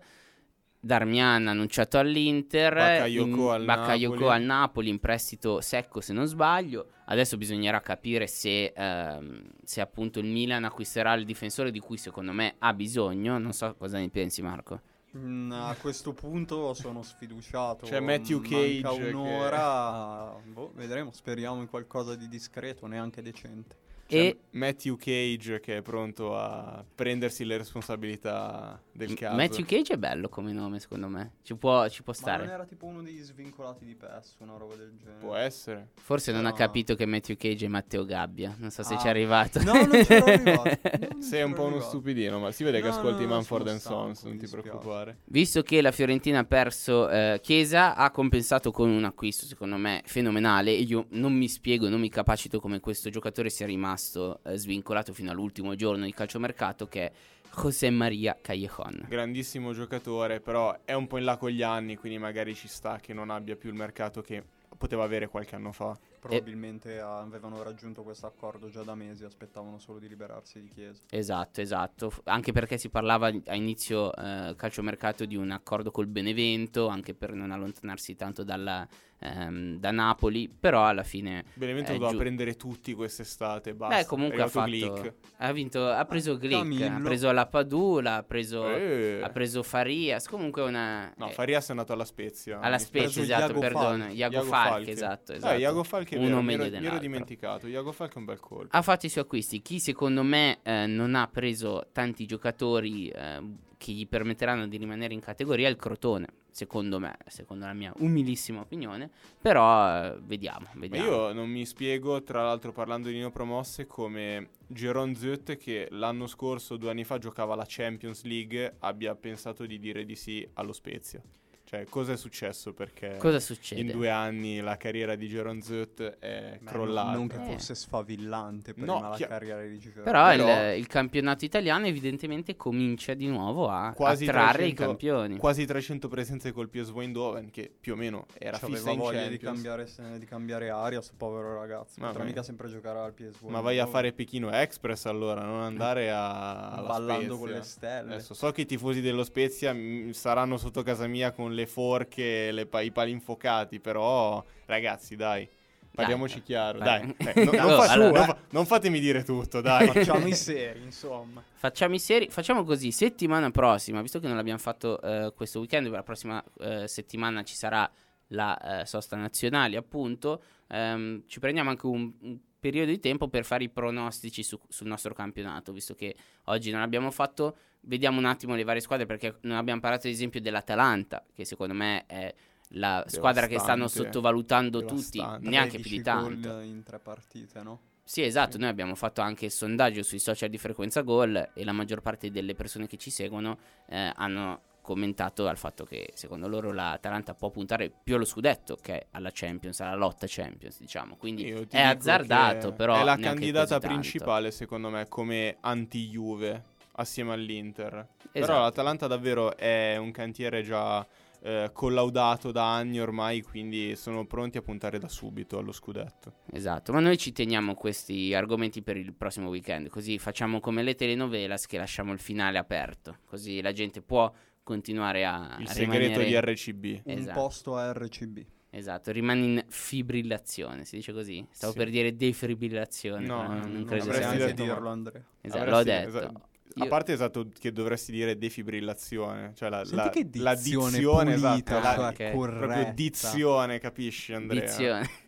Darmian annunciato all'Inter, Bakayoko al Napoli. al Napoli in prestito secco se non sbaglio. Adesso bisognerà capire se, ehm, se appunto il Milan acquisterà il difensore di cui secondo me ha bisogno. Non so cosa ne pensi Marco. Mm, a questo punto sono sfiduciato. C'è Matthew Cage Manca che- un'ora. Boh, vedremo. Speriamo in qualcosa di discreto, neanche decente. C'è E- Matthew Cage che è pronto a prendersi le responsabilità del caso. Matthew Cage è bello come nome secondo me. Ci può, ci può Ma non stare. era tipo uno degli svincolati di PES, una roba del genere. Può essere. Forse non ha capito che Matthew Cage è Matteo Gabbia. Non so se Ah. ci è arrivato. No, non c'ero <laughs> arrivato. Non <laughs> Sei un po' uno arrivato. stupidino, ma si vede che No, ascolti no, no, Manford and Sons, non ti preoccupare. Visto che la Fiorentina ha perso eh, Chiesa, ha compensato con un acquisto secondo me fenomenale. E io non mi spiego, non mi capacito come questo giocatore sia rimasto rimasto eh, svincolato fino all'ultimo giorno di calciomercato che è José Maria Callejon. Grandissimo giocatore, però è un po' in là con gli anni, quindi magari ci sta che non abbia più il mercato che poteva avere qualche anno fa. Probabilmente avevano raggiunto questo accordo già da mesi, aspettavano solo di liberarsi di Chiesa. Esatto, esatto. Anche perché si parlava a inizio eh, calciomercato di un accordo col Benevento, anche per non allontanarsi tanto dalla, ehm, da Napoli, però alla fine... Benevento eh, doveva giu- prendere tutti quest'estate, basta. Beh, comunque ha fatto... Glick. Ha, vinto, ha preso Glick, Camillo. ha preso la Padula, ha preso, Eh. ha preso Farias, comunque una... No, eh, Farias è andato alla Spezia. alla Spezia, esatto, perdono. Falchi. Iago, Iago Falchi, Falchi. esatto, Eh, esatto. Iago Falchi è Uno vero, mi meglio ero, mi ero dimenticato. Iago Falchi è un bel colpo. Ha fatto i suoi acquisti. Chi secondo me eh, non ha preso tanti giocatori eh, che gli permetteranno di rimanere in categoria è il Crotone. Secondo me, secondo la mia umilissima opinione. Però eh, vediamo, vediamo. io non mi spiego, tra l'altro parlando di neopromosse, come Geron Zut, che l'anno scorso, due anni fa, giocava la Champions League, abbia pensato di dire di sì allo Spezia. Cioè, cosa è successo? Perché Cosa succede? in due anni la carriera di Geron Zut è Beh, crollata. Non che Eh. fosse sfavillante prima No, la chia- carriera di Giroud. Però, Però- il, il campionato italiano evidentemente comincia di nuovo a Quasi attrarre i 300 campioni. Quasi 300 presenze col PSV Eindhoven, che più o meno era C'aveva fissa in voglia di Champions. cambiare, di cambiare aria sto povero ragazzo. Ma Potrà vai. mica sempre giocare al PSV. Ma vai a fare Pechino Express allora, non andare a alla ballando Spezia. con le stelle. Adesso so che i tifosi dello Spezia mm, saranno sotto casa mia con le forche e pa- i pali infuocati, però ragazzi, dai, parliamoci Dai, chiaro, dai. dai, <laughs> eh, no- non, Allora, fa- allora- non fa- non fatemi dire tutto, dai. Facciamo i <laughs> seri, insomma. Facciamo i seri, facciamo così, settimana prossima, visto che non l'abbiamo fatto eh, questo weekend, la prossima eh, settimana ci sarà la eh, sosta nazionale, appunto, ehm, ci prendiamo anche un, un periodo di tempo per fare i pronostici su- sul nostro campionato, visto che oggi non abbiamo fatto, vediamo un attimo le varie squadre, perché non abbiamo parlato ad esempio dell'Atalanta, che secondo me è la squadra che stanno Devastante. sottovalutando tutti, Devastante. neanche più 13 di tanto. in tre partite, no? Sì, esatto, noi abbiamo fatto anche il sondaggio sui social di frequenza gol e la maggior parte delle persone che ci seguono eh, hanno commentato al fatto che secondo loro l'Atalanta può puntare più allo scudetto che alla Champions, alla lotta Champions, diciamo. Quindi è azzardato, però è la candidata principale secondo me come anti-Juve assieme all'Inter. Esatto. Però l'Atalanta davvero è un cantiere già eh, collaudato da anni ormai, quindi sono pronti a puntare da subito allo scudetto. Esatto, ma noi ci teniamo questi argomenti per il prossimo weekend, così facciamo come le telenovelas che lasciamo il finale aperto, così la gente può continuare a Il a segreto rimanere- di RCB. Esatto. Un posto a RCB. Esatto, rimane in fibrillazione, si dice così? Stavo Sì. per dire defibrillazione, No, non, non credo avresti sia avresti detto, dirlo, Andrea. Esatto, Avresti- l'ho detto. esatto. A Io- parte esatto che dovresti dire defibrillazione, cioè la, Senti la, che la dizione dizione, pulita, esatto, la- ok. cioè, proprio dizione, capisci Andrea? Dizione. <laughs>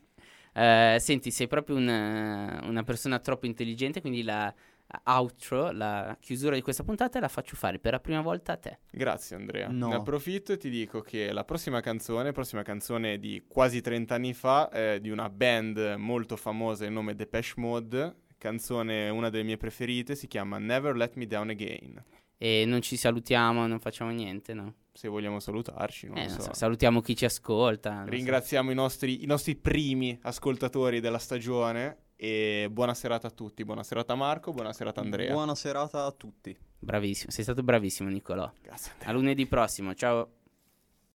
Eh, senti, sei proprio una, una persona troppo intelligente, quindi la outro, la chiusura di questa puntata la faccio fare per la prima volta a te. Grazie Andrea. No. Ne approfitto e ti dico che la prossima canzone, prossima canzone di quasi 30 anni fa, eh, di una band molto famosa, il nome Depeche Mode, canzone una delle mie preferite, si chiama Never Let Me Down Again. E non ci salutiamo, non facciamo niente, no? Se vogliamo salutarci, non Eh, lo non so. salutiamo chi ci ascolta. non so. Ringraziamo i nostri, i nostri primi ascoltatori della stagione e buona serata a tutti. Buona serata a Marco, buona serata a Andrea. Buona serata a tutti. Bravissimo, sei stato bravissimo Nicolò. Grazie Andrea. A lunedì prossimo, ciao.